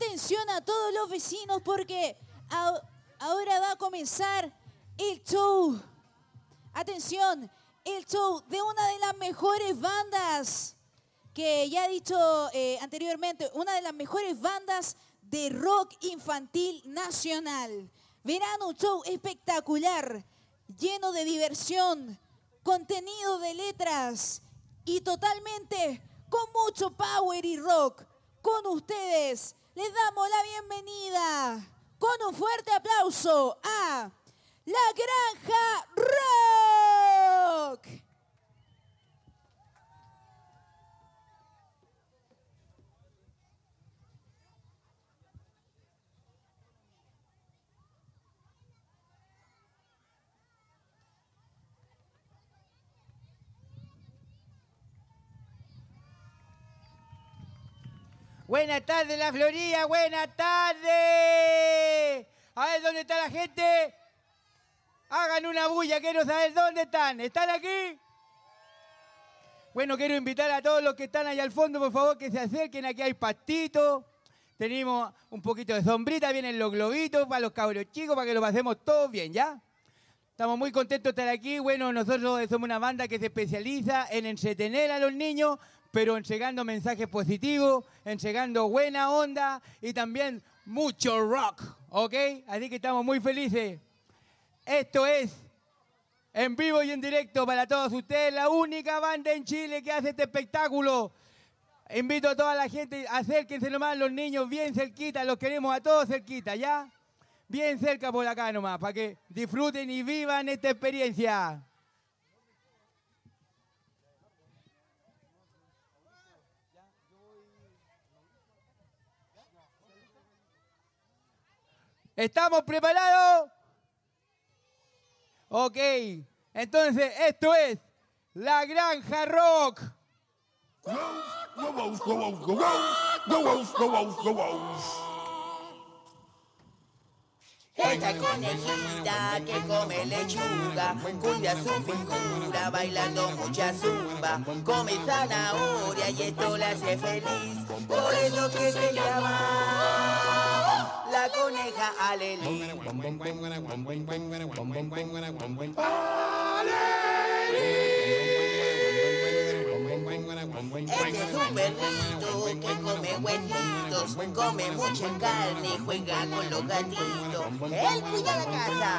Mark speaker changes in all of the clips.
Speaker 1: atención a todos los vecinos porque ahora va a comenzar el show. Atención, el show de una de las mejores bandas que ya he dicho eh, anteriormente, una de las mejores bandas de rock infantil nacional. Verán un show espectacular, lleno de diversión, contenido de letras y totalmente con mucho power y rock. Con ustedes les damos la bienvenida con un fuerte aplauso a La Granja Rock.
Speaker 2: Buenas tardes, la Florida, buenas tardes. A ver dónde está la gente. Hagan una bulla, quiero saber dónde están. ¿Están aquí? Bueno, quiero invitar a todos los que están allá al fondo, por favor, que se acerquen. Aquí hay pastitos. Tenemos un poquito de sombrita, vienen los globitos para los cabros chicos, para que lo pasemos todos bien, ¿ya? Estamos muy contentos de estar aquí. Bueno, nosotros somos una banda que se especializa en entretener a los niños, pero entregando mensajes positivos, entregando buena onda y también mucho rock, ¿ok? Así que estamos muy felices. Esto es en vivo y en directo para todos ustedes, la única banda en Chile que hace este espectáculo. Invito a toda la gente, acérquense nomás los niños bien cerquita, los queremos a todos cerquita, ¿ya? Bien cerca por acá nomás, para que disfruten y vivan esta experiencia. ¿Estamos preparados? Ok, entonces esto es La Granja Rock.
Speaker 3: Esta conejita que come lechuga, cuida su figura bailando mucha zumba, come zanahoria y esto la hace feliz, por eso que se llama la coneja Alelí. Este es un perrito que come huesitos, come mucha carne juega con los gatitos. Él cuida la casa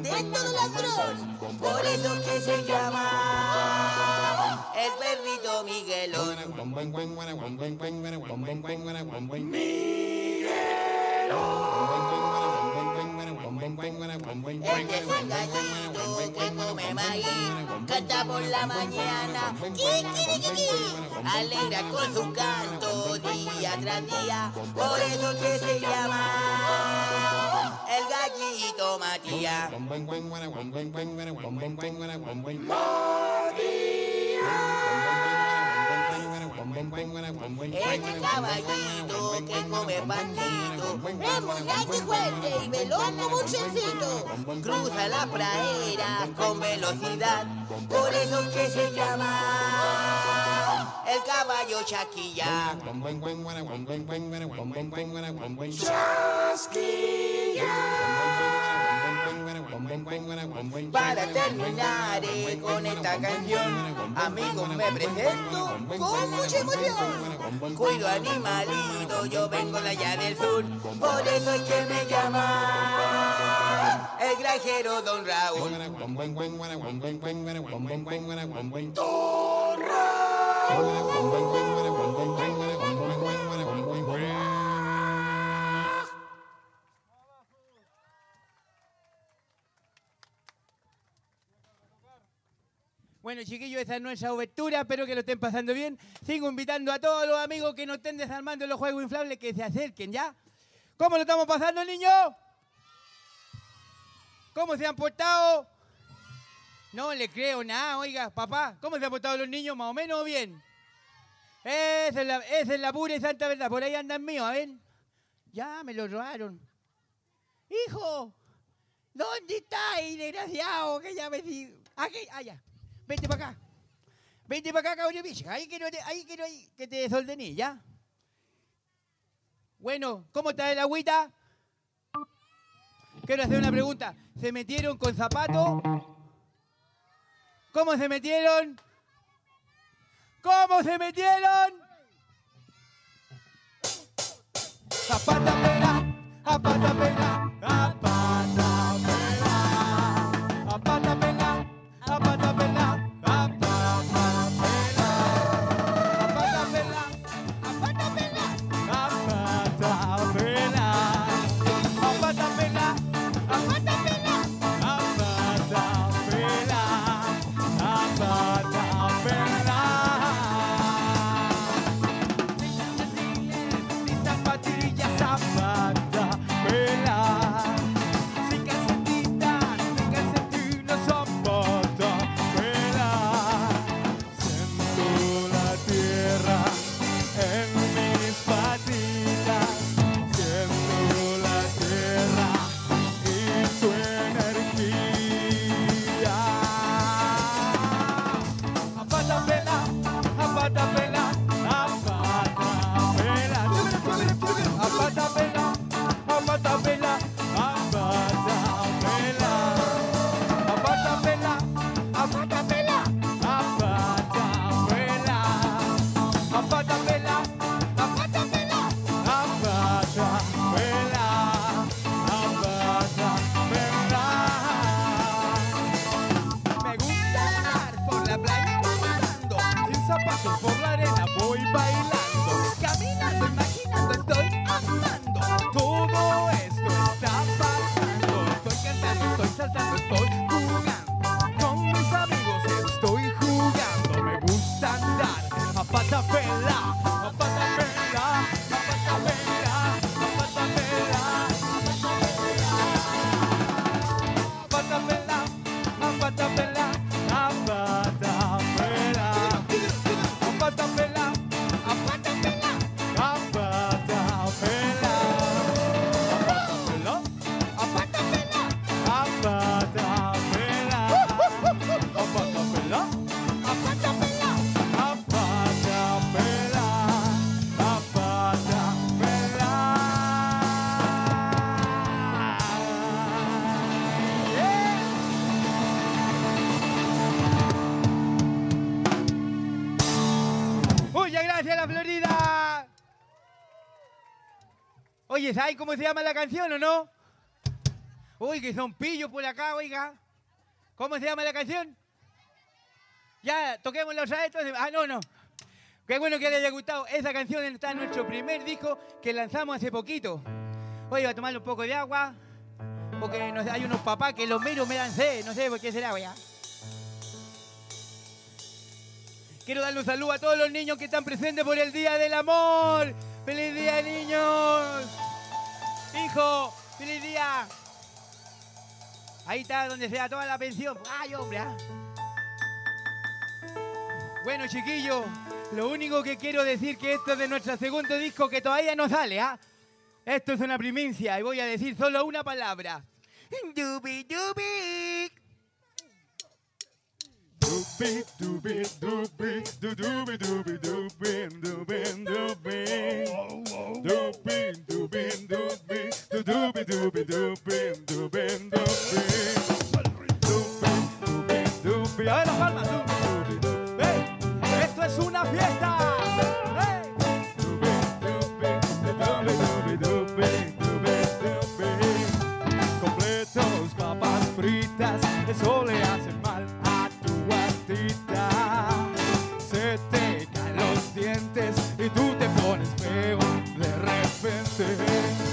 Speaker 3: de todo ladrón, por eso que se llama el perrito Miguelón. Canta por la mañana, alegra con su canto día tras día, por eso que se llama el gallito Matías. Este caballito que come pastito es muy fuerte y veloz como un. Cruza la pradera con velocidad, por eso es que se llama el caballo chaquilla. Para terminar eh, con esta canción, amigos, me presento con mucha emoción. Cuido animalitos, yo vengo de allá del sur, por eso es que me llaman el granjero Don Raúl.
Speaker 2: Bueno, chiquillos, esa es nuestra obertura. Espero que lo estén pasando bien. Sigo invitando a todos los amigos que no estén desarmando los juegos inflables que se acerquen, ¿ya? ¿Cómo lo estamos pasando, niños? ¿Cómo se han portado? No le creo nada, oiga, papá. ¿Cómo se han portado los niños? ¿Más o menos bien? Esa es la, es la pura y santa verdad. Por ahí andan míos, a ver. Ya me lo robaron. Hijo, ¿dónde estáis, desgraciado? Que ya me Aquí, allá. Vente para acá. Vente para acá, cabrón bicho. Ahí quiero, te- ahí quiero ahí, que te desordené, ¿ya? Bueno, ¿cómo está el agüita? Quiero hacer una pregunta. ¿Se metieron con zapatos? ¿Cómo se metieron? ¿Cómo se metieron? Zapata pela, zapata pela, zapata pela, Oye, ¿sabes cómo se llama la canción o no? Uy, que son pillos por acá, oiga. ¿Cómo se llama la canción? Ya, toquémosla otra vez. entonces. Ah, no, no. Qué bueno que le haya gustado. Esa canción está en nuestro primer disco que lanzamos hace poquito. Oye, voy a tomarle un poco de agua. Porque hay unos papás que los meros me dan sed. No sé por qué será, ya. Quiero darle un saludo a todos los niños que están presentes por el Día del Amor. ¡Feliz día, niños! Hijo, feliz día. Ahí está donde se da toda la pensión. ¡Ay, hombre! ah! Bueno, chiquillos, lo único que quiero decir que esto es de nuestro segundo disco que todavía no sale, ¿ah? Esto es una primicia y voy a decir solo una palabra. Dubi dubi. Dubi, palmas, ¡Esto es una fiesta! Completos, papas fritas. vencer.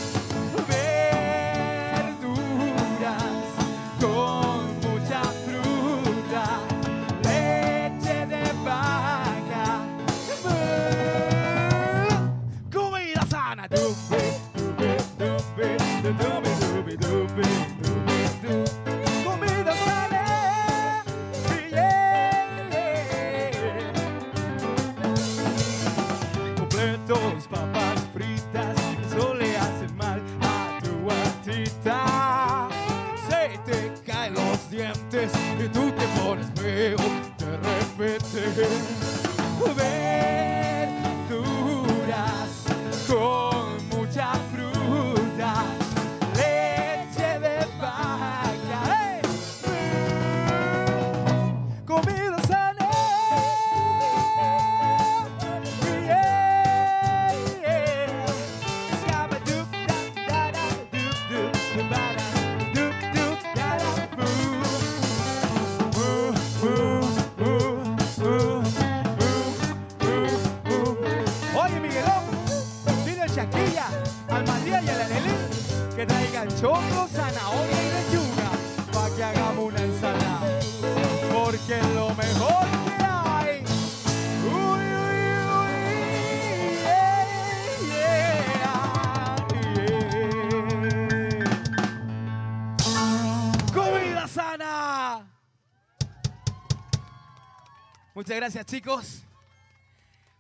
Speaker 2: Muchas gracias, chicos.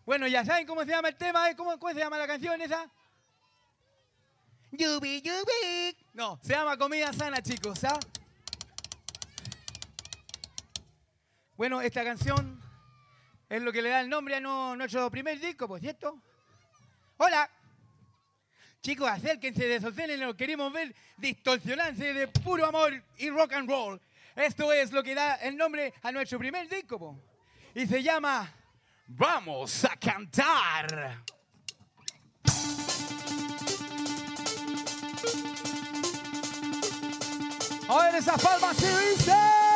Speaker 2: Bueno, ya saben cómo se llama el tema, ¿eh? ¿Cómo, cómo se llama la canción esa? Yubi, yubi. No, se llama Comida Sana, chicos, ¿ah? Bueno, esta canción es lo que le da el nombre a no- nuestro primer disco, por cierto. Hola. Chicos, acérquense, desocenen, lo queremos ver distorsionarse de puro amor y rock and roll. Esto es lo que da el nombre a nuestro primer disco, po. Y se llama Vamos a cantar. A ver esas palmas, ¿sí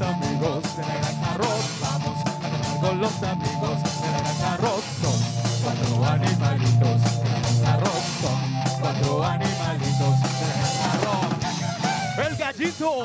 Speaker 2: amigos de la granja. Vamos a cantar con los amigos de la granja cuatro animalitos de la granja cuatro animalitos de la granja. El gallito,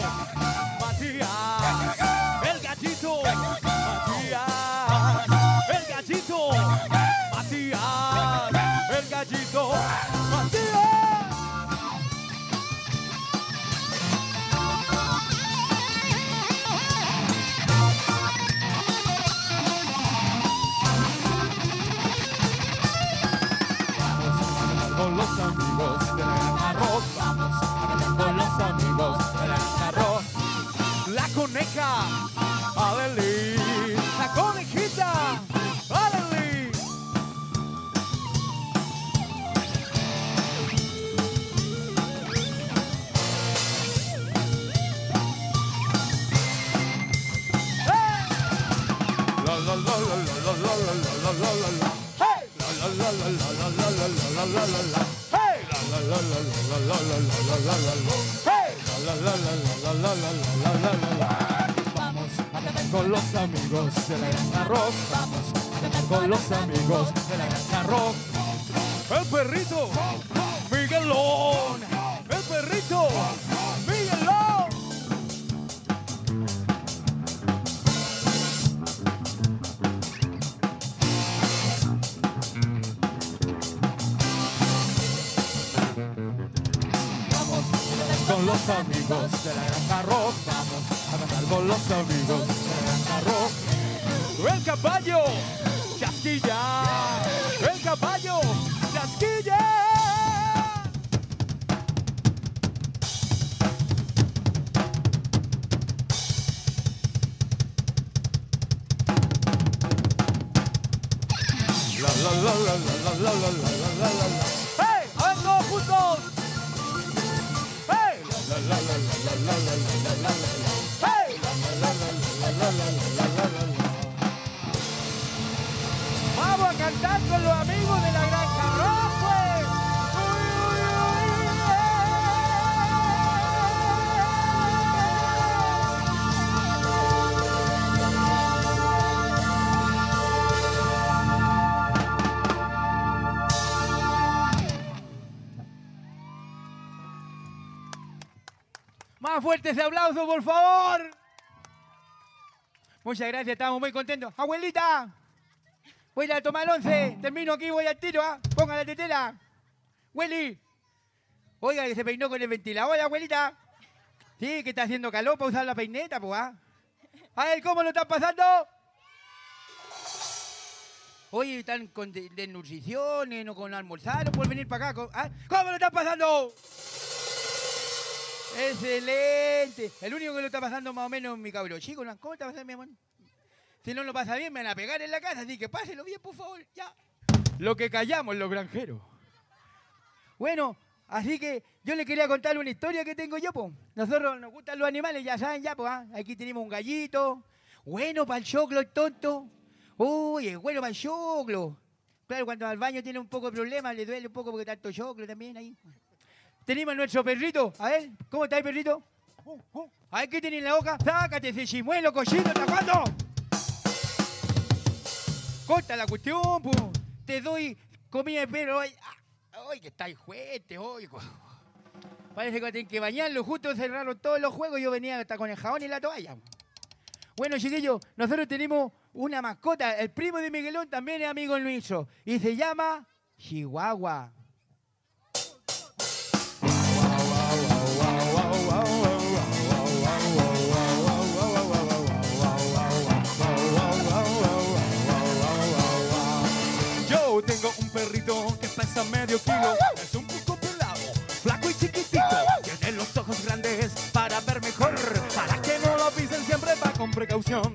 Speaker 2: los amigos de la granja rock. Vamos a cantar con los amigos de la granja rock. El caballo, chasquilla. El caballo, chasquilla.
Speaker 4: La la la la la la la la la la la la la la aplauso, por favor. Muchas gracias, estamos muy contentos. Abuelita, voy a tomar once. Termino aquí, voy al tiro, ¿ah? Ponga la tetela. Willy. Oiga, que se peinó con el ventilador, abuelita. Sí, que está haciendo calor para usar la peineta, pues, ¿ah? A ver, ¿cómo lo están pasando? Oye, están con de- desnutriciones, no con almorzar, no por venir para acá. ¿ah? ¿Cómo lo están pasando? Excelente. El único que lo está pasando más o menos es mi cabro chico. ¿Cómo está pasando, mi amor? Si no lo pasa bien, me van a pegar en la casa, así que páselo bien, por favor. Ya. Lo que callamos los granjeros. Bueno, así que yo le quería contar una historia que tengo yo, pues. Nosotros nos gustan los animales, ya saben, ya, pues. Aquí tenemos un gallito. Bueno para el choclo, el tonto. Uy, es bueno para el choclo. Claro, cuando al baño tiene un poco de problema, le duele un poco porque tanto choclo también ahí. Tenemos nuestro perrito. A ver, ¿cómo está el perrito? A ver, ¿qué tiene en la boca? Sácate ese chimuelo, cochino, ¿está jugando? Corta la cuestión, pues. Te doy comida de perro. Ay, ah, que está fuerte, hoy. Parece que tienen que bañarlo. Justo cerraron todos los juegos. Yo venía hasta con el jabón y la toalla. Bueno, chiquillos, nosotros tenemos una mascota. El primo de Miguelón también es amigo nuestro. Y se llama Chihuahua.
Speaker 2: Perrito que pesa medio kilo. Es un poco pelado, flaco y chiquitito. Tiene los ojos grandes para ver mejor. Para que no lo pisen siempre va con precaución.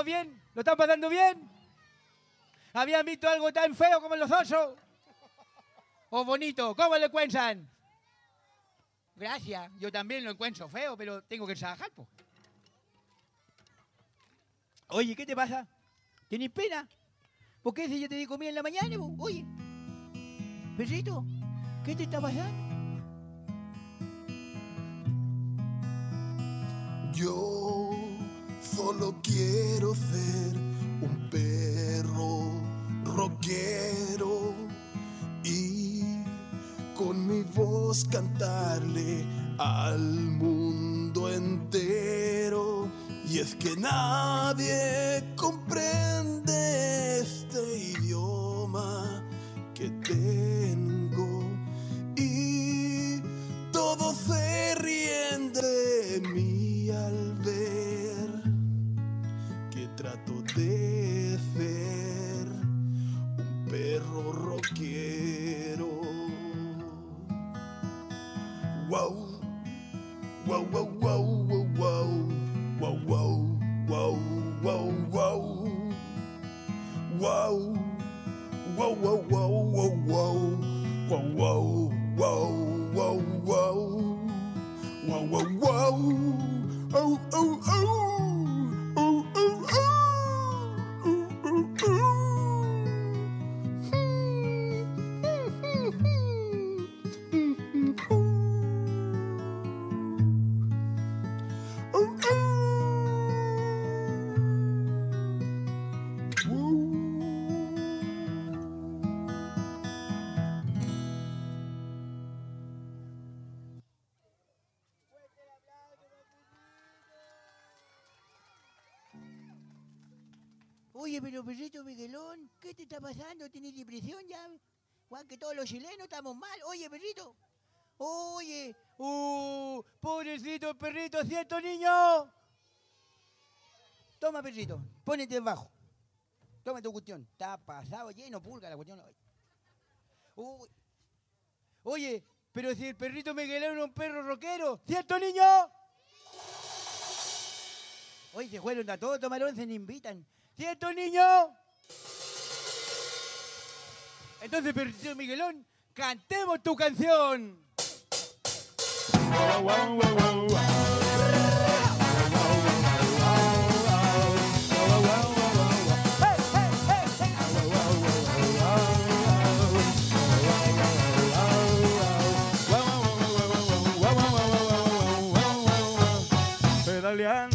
Speaker 5: ¿Estamos todos bien? ¿Lo están pasando bien? ¿Habían visto algo tan feo como los osos? ¿O bonito? ¿Cómo lo encuentran? Gracias. Yo también lo encuentro feo, pero tengo que trabajar, po. Oye, ¿qué te pasa? ¿Tienes pena? ¿Por qué si yo te di comida en la mañana, po? Oye. Perrito.
Speaker 6: ¿Qué te está pasando?
Speaker 7: Yo solo quiero ser un perro rockero y con mi voz cantarle al mundo entero. Y es que nadie comprende este idioma que tengo
Speaker 6: Miguelón, ¿qué te está pasando? ¿Tienes depresión ya? Juan, que todos los chilenos estamos mal. Oye, perrito. Oye,
Speaker 8: ¡Uh! ¡Pobrecito perrito! ¿Cierto, niño?
Speaker 6: toma, perrito, ponete debajo. Toma tu cuestión. Está pasado lleno, pulga la cuestión. Uy,
Speaker 8: Oye, pero si el perrito Miguelón era un perro rockero, ¿cierto, niño?
Speaker 6: Oye, se fueron a todos tomar once, ni invitan.
Speaker 8: ¿Cierto, niño? Entonces, perrito Miguelón, cantemos tu canción.
Speaker 2: Pedaleando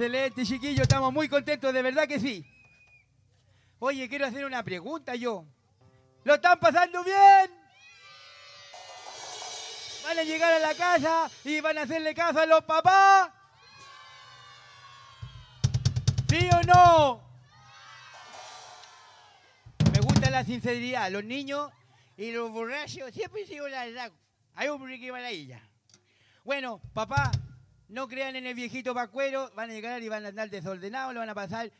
Speaker 8: Excelente, chiquillo, estamos muy contentos, de verdad que sí. Oye, quiero hacer una pregunta yo. ¿Lo están pasando bien? ¿Van a llegar a la casa y van a hacerle caso a los papás? ¿Sí o no? Me gusta la sinceridad. Los niños y los borrachos siempre sigo la verdad. Hay un que maravilla. Bueno, papá, no crean en el viejito pacuero. Van a llegar y van a andar desordenados, lo van a pasar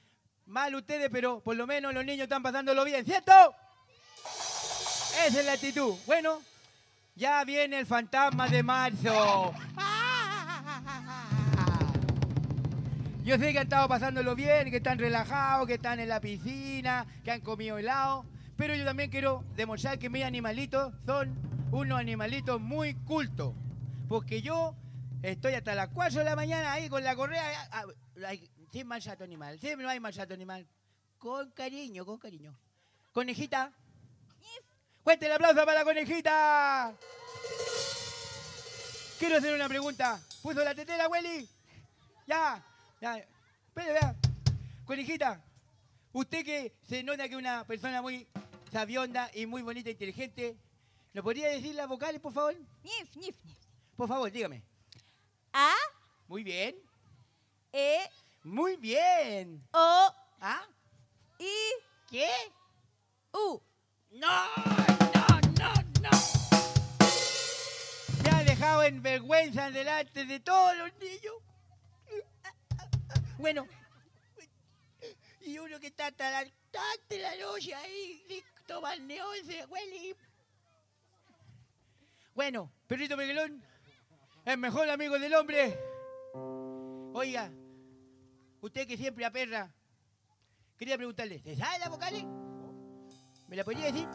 Speaker 8: mal ustedes, pero por lo menos los niños están pasándolo bien, ¿cierto? Esa es la actitud. Bueno, ya viene el fantasma de marzo.
Speaker 2: Yo sé que han estado pasándolo bien, que están relajados, que están en la piscina, que han comido helado, pero yo también quiero demostrar que mis animalitos son unos animalitos muy cultos. Porque yo estoy hasta las 4 de la mañana ahí con la correa, ah, ah, sin maltrato animal, siempre no hay maltrato animal. Con cariño, con cariño. Conejita. Fuerte el aplauso para la conejita. Quiero hacer una pregunta. ¿Puso la tetera, Willy? Ya, ya. Espere, vea. Conejita, usted que se nota que es una persona muy sabionda y muy bonita e inteligente, ¿nos podría decir las vocales, por favor?
Speaker 1: Nif, nif, nif.
Speaker 2: Por favor, dígame.
Speaker 1: A,
Speaker 2: Muy bien.
Speaker 1: E,
Speaker 2: Muy bien.
Speaker 1: O,
Speaker 2: ¿Ah?
Speaker 1: I,
Speaker 2: ¿Qué?
Speaker 1: U.
Speaker 2: No, no, no, no. Me ha dejado en vergüenza delante de todos los niños. Bueno, y uno que está hasta la, hasta la noche ahí, listo, balneóse, huele. Bueno, perrito Miguelón, el mejor amigo del hombre. Oiga, usted que siempre aperra, quería preguntarle, ¿se sabe la vocales? ¿Me la podría decir?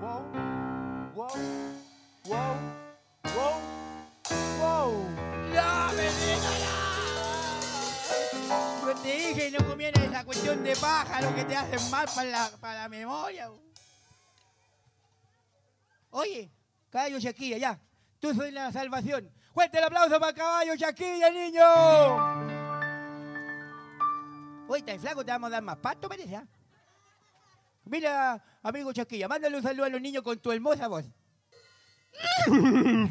Speaker 9: Wow, wow, wow, wow, wow.
Speaker 2: ¡No me Yo te dije no comieras esa cuestión de pájaro que te hacen mal para la, para la memoria. Oye, caballo Shaquilla, ya. Tú soy la salvación. Fuerte el aplauso para caballo Shaquilla, niño. Oye, está flaco, te vamos a dar más pasto, parece, ¿ah? Mira, amigo Chaquilla, mándale un saludo a los niños con tu hermosa voz.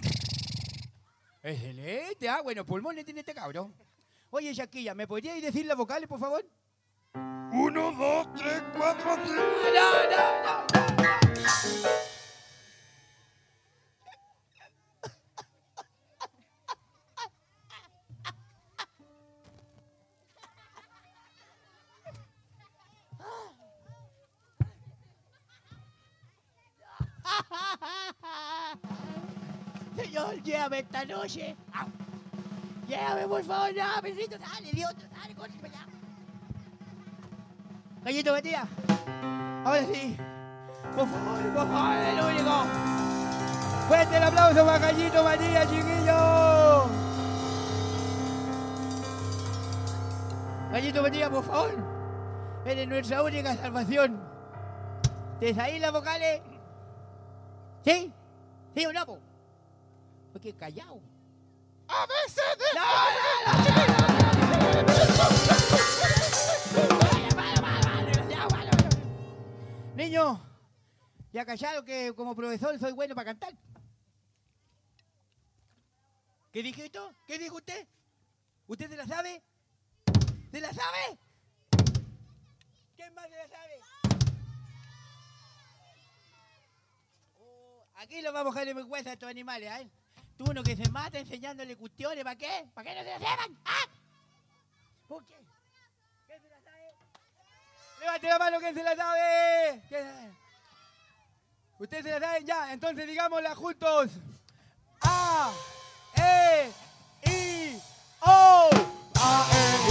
Speaker 2: Excelente, ah, bueno, pulmones tiene este cabrón. Oye, Chaquilla, ¿me podríais decir las vocales, por favor?
Speaker 7: Uno, dos, tres, cuatro, cinco.
Speaker 2: No, no, no, no, no. Llévame esta noche. Au. Llévame, por favor, no, perrito, dale, idiota, dale, corre para allá. Gallito Matías. Ahora sí. Por favor, por favor, es lo único. Fuerte el aplauso para Gallito Matías, chiquillo. Gallito Matías, por favor. Eres nuestra única salvación. ¿Te sabéis las vocales? ¿Sí? ¿Sí o no, po? Porque callado.
Speaker 7: A veces.
Speaker 2: Niño, ya callado que como profesor soy bueno para cantar. ¿Qué dije esto? ¿Qué dijo usted? ¿Usted se la sabe? ¿Se la sabe? ¿Quién más se la sabe? Oh, Aquí lo vamos a dejar en vergüenza a estos animales, ¿eh? Uno que se mata enseñándole cuestiones, ¿para qué? ¿Para qué no se la sepan? ¿Ah? ¿Por qué? ¿Quién se la sabe? Levante la mano, ¿quién se la sabe? ¿Quién se la sabe? ¿Ustedes se la saben? Ya, entonces digámosla juntos. A, E, I, O. A, E, I,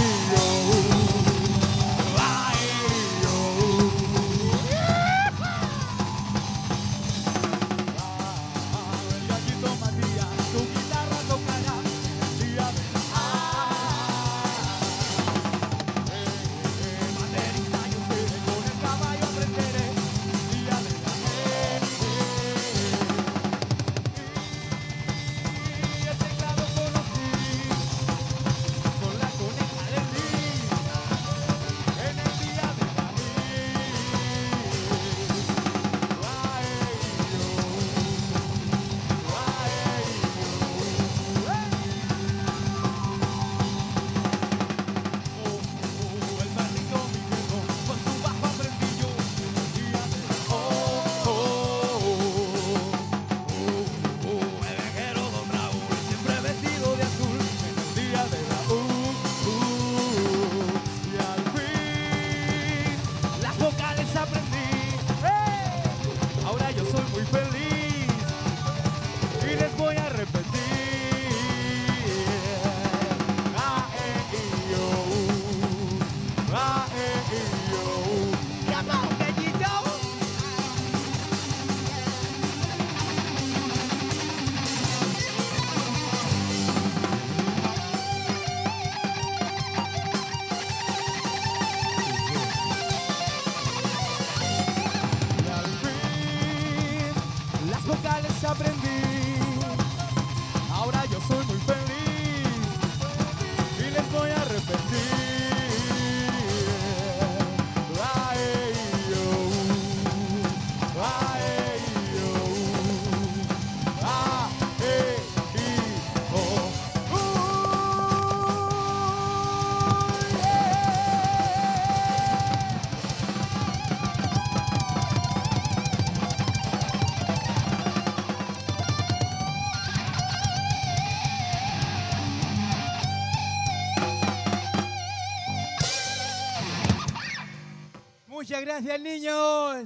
Speaker 2: gracias, niños.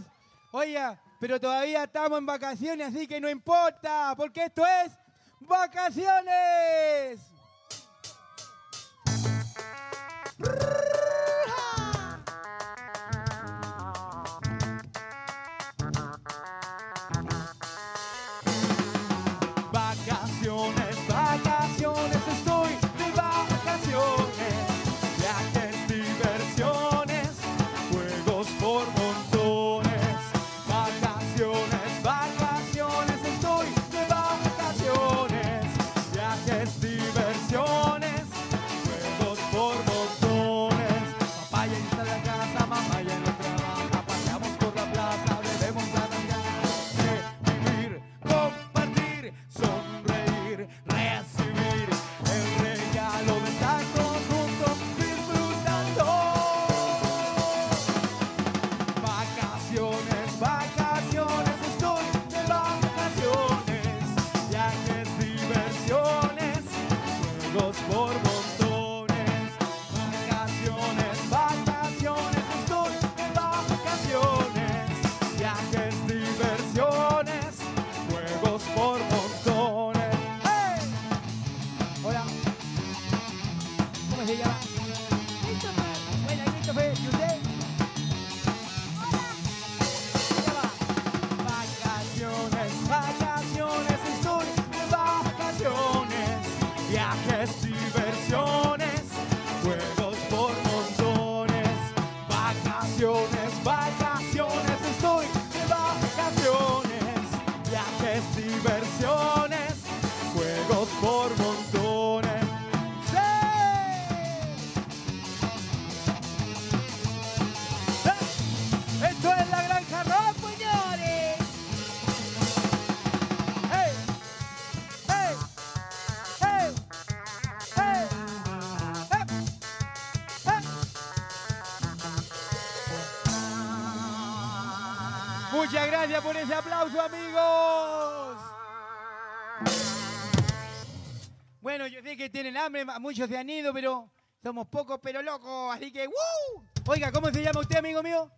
Speaker 2: Oiga, pero todavía estamos en vacaciones, así que no importa, porque esto es vacaciones. Muchos se han ido, pero somos pocos pero locos, así que ¡woo! Oiga, ¿cómo se llama usted, amigo mío?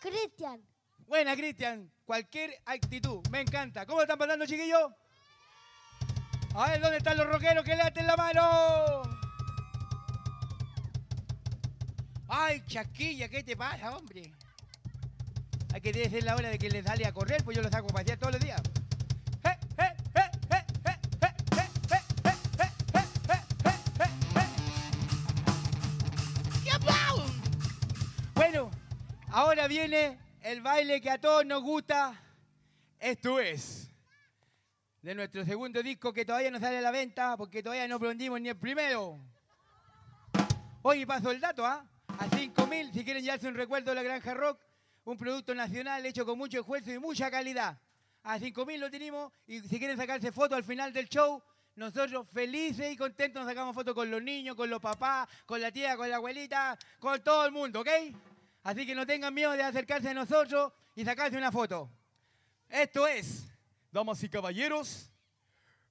Speaker 10: Cristian,
Speaker 2: Buena, Cristian. Cualquier actitud, me encanta. ¿Cómo lo están pasando, chiquillos? A ver, ¿dónde están los rockeros que levanten la mano? Ay, chasquilla, ¿qué te pasa, hombre? Hay que ser la hora de que les sale a correr, pues yo los saco a pasear todos los días. Viene el baile que a todos nos gusta. Esto es de nuestro segundo disco que todavía no sale a la venta porque todavía no prendimos ni el primero. Oye, paso el dato, ¿ah? A 5.000, si quieren llevarse un recuerdo de la Granja Rock, un producto nacional hecho con mucho esfuerzo y mucha calidad. A 5.000 lo tenemos y si quieren sacarse fotos al final del show, nosotros felices y contentos nos sacamos fotos con los niños, con los papás, con la tía, con la abuelita, con todo el mundo, ¿ok? Así que no tengan miedo de acercarse a nosotros y sacarse una foto. Esto es,
Speaker 11: Damas y caballeros,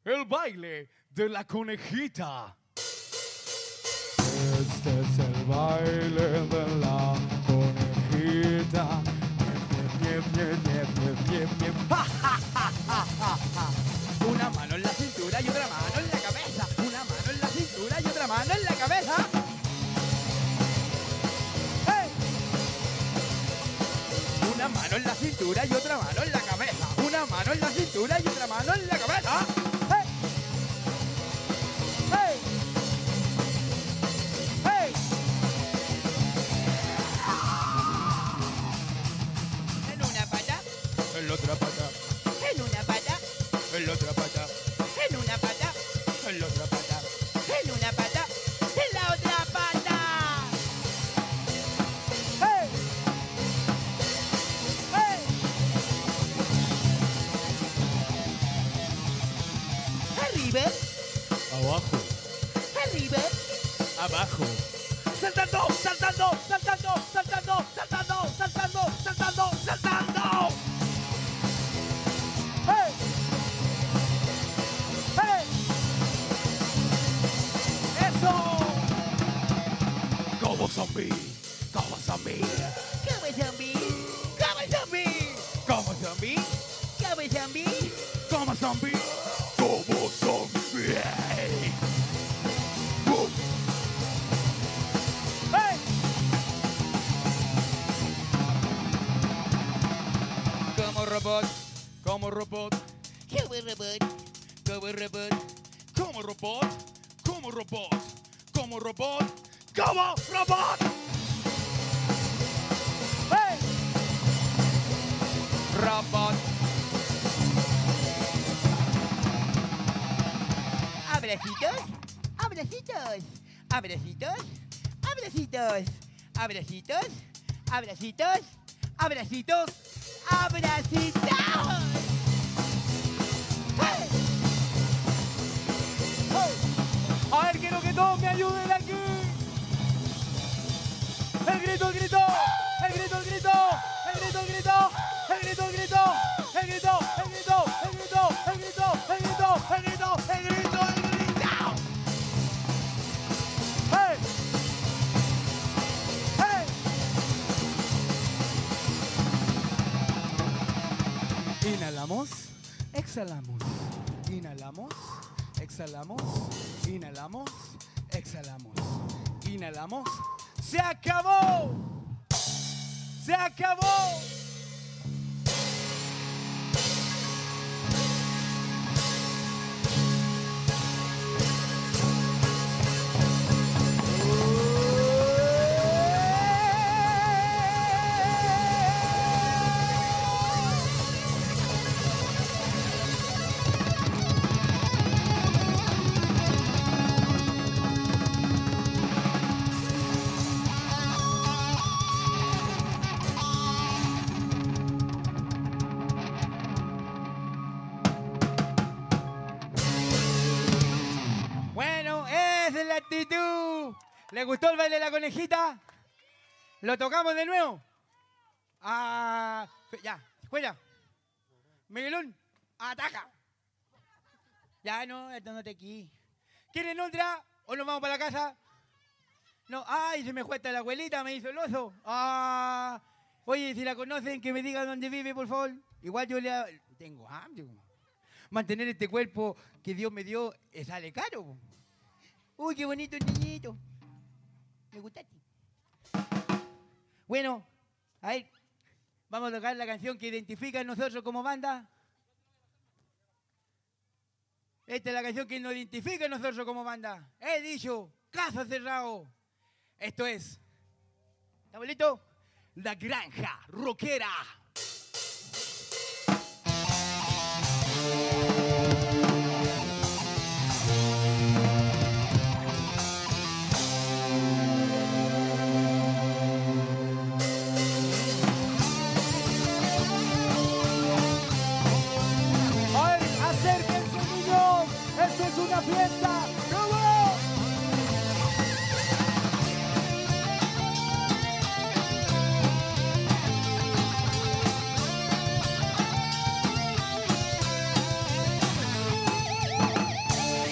Speaker 11: el baile de la conejita. Este es el baile de la conejita. ¡Ja!
Speaker 2: Cintura y otra mano en la cabeza. Una mano en la cintura y otra mano en la cabeza. cool. Como robot, como robot. ¡Hey! Robot.
Speaker 12: abracitos, abracitos, abracitos, abracitos, abracitos, abracitos, abracitos, abracitos.
Speaker 2: Ayuden aquí. El grito, el grito, el grito, el grito, el grito, el grito, el grito, el grito, el grito, el grito, el grito, el grito, el grito, el grito, el grito, el. Inhalamos, exhalamos. Inhalamos, exhalamos, inhalamos, exhalamos, inhalamos. ¡Se acabó! ¡Se acabó!
Speaker 13: Gustó el baile de la conejita? ¿Lo tocamos de nuevo? Ah, ya, fuera. Miguelón, ataca. Ya no, esto no te aquí. ¿Quieren otra o nos vamos para la casa? No, ay, se me fue hasta la abuelita, me hizo el oso. Ah, oye, si la conocen, que me digan dónde vive, por favor. Igual yo le tengo hambre. Mantener este cuerpo que Dios me dio eh, sale caro. Uy, qué bonito niñito. Bueno, a vamos a tocar la canción que identifica a nosotros como banda. Esta es la canción que nos identifica a nosotros como banda. He dicho, caso cerrado. Esto es. ¿Estamos listos? La granja rockera.
Speaker 2: Es una fiesta.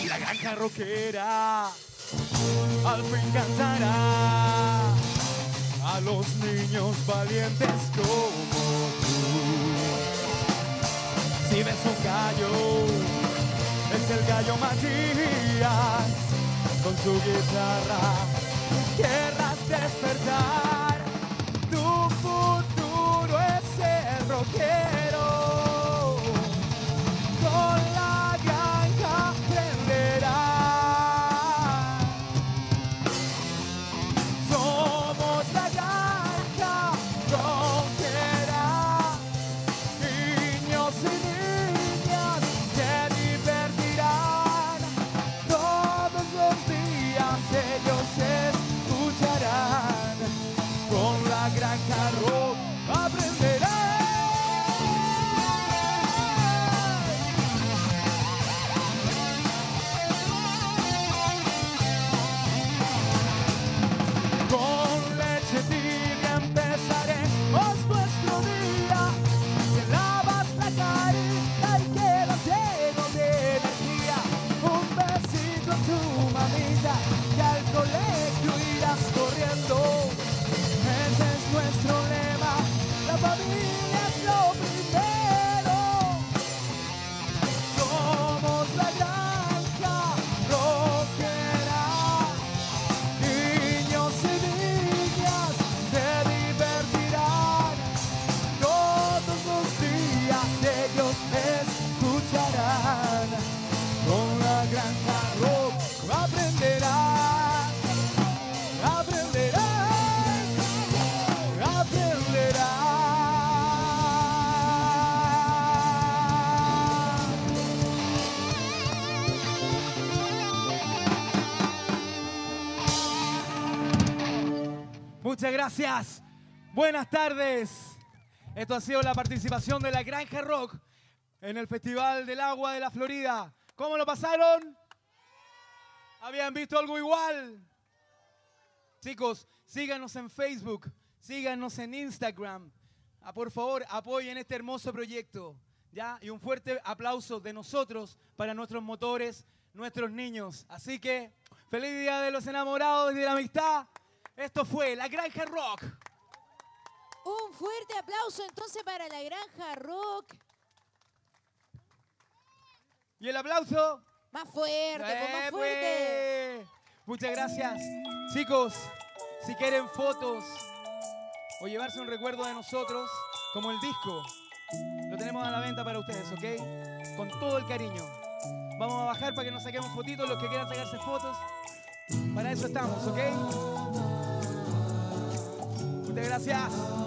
Speaker 2: La granja rockera al fin cantará a los niños valientes como tú. Si ves un gallo, es el gallo Matías con su guitarra. Querrás despertar, Gracias. Buenas tardes. Esto ha sido la participación de la Granja Rock en el Festival del Agua de la Florida. ¿Cómo lo pasaron? ¿Habían visto algo igual? Chicos, síganos en Facebook, síganos en Instagram. Ah, por favor, apoyen este hermoso proyecto. ¿ya? Y un fuerte aplauso de nosotros para nuestros motores, nuestros niños. Así que, feliz Día de los Enamorados y de la Amistad. Esto fue La Granja Rock.
Speaker 1: Un fuerte aplauso entonces para la Granja Rock.
Speaker 2: Y el aplauso.
Speaker 1: Más fuerte, pues, más
Speaker 2: ¡Eh,
Speaker 1: fuerte.
Speaker 2: pues! Muchas gracias. Chicos, si quieren fotos o llevarse un recuerdo de nosotros, como el disco, lo tenemos a la venta para ustedes, ¿ok? Con todo el cariño. Vamos a bajar para que nos saquemos fotitos, los que quieran sacarse fotos. Para eso estamos, ¿ok? Muchas gracias.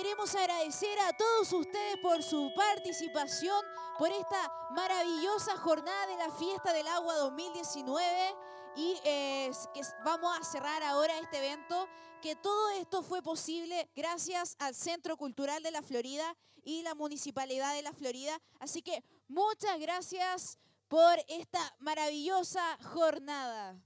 Speaker 1: Queremos agradecer a todos ustedes por su participación, por esta maravillosa jornada de la Fiesta del Agua 2019 y eh, vamos a cerrar ahora este evento, que todo esto fue posible gracias al Centro Cultural de la Florida y la Municipalidad de la Florida. Así que muchas gracias por esta maravillosa jornada.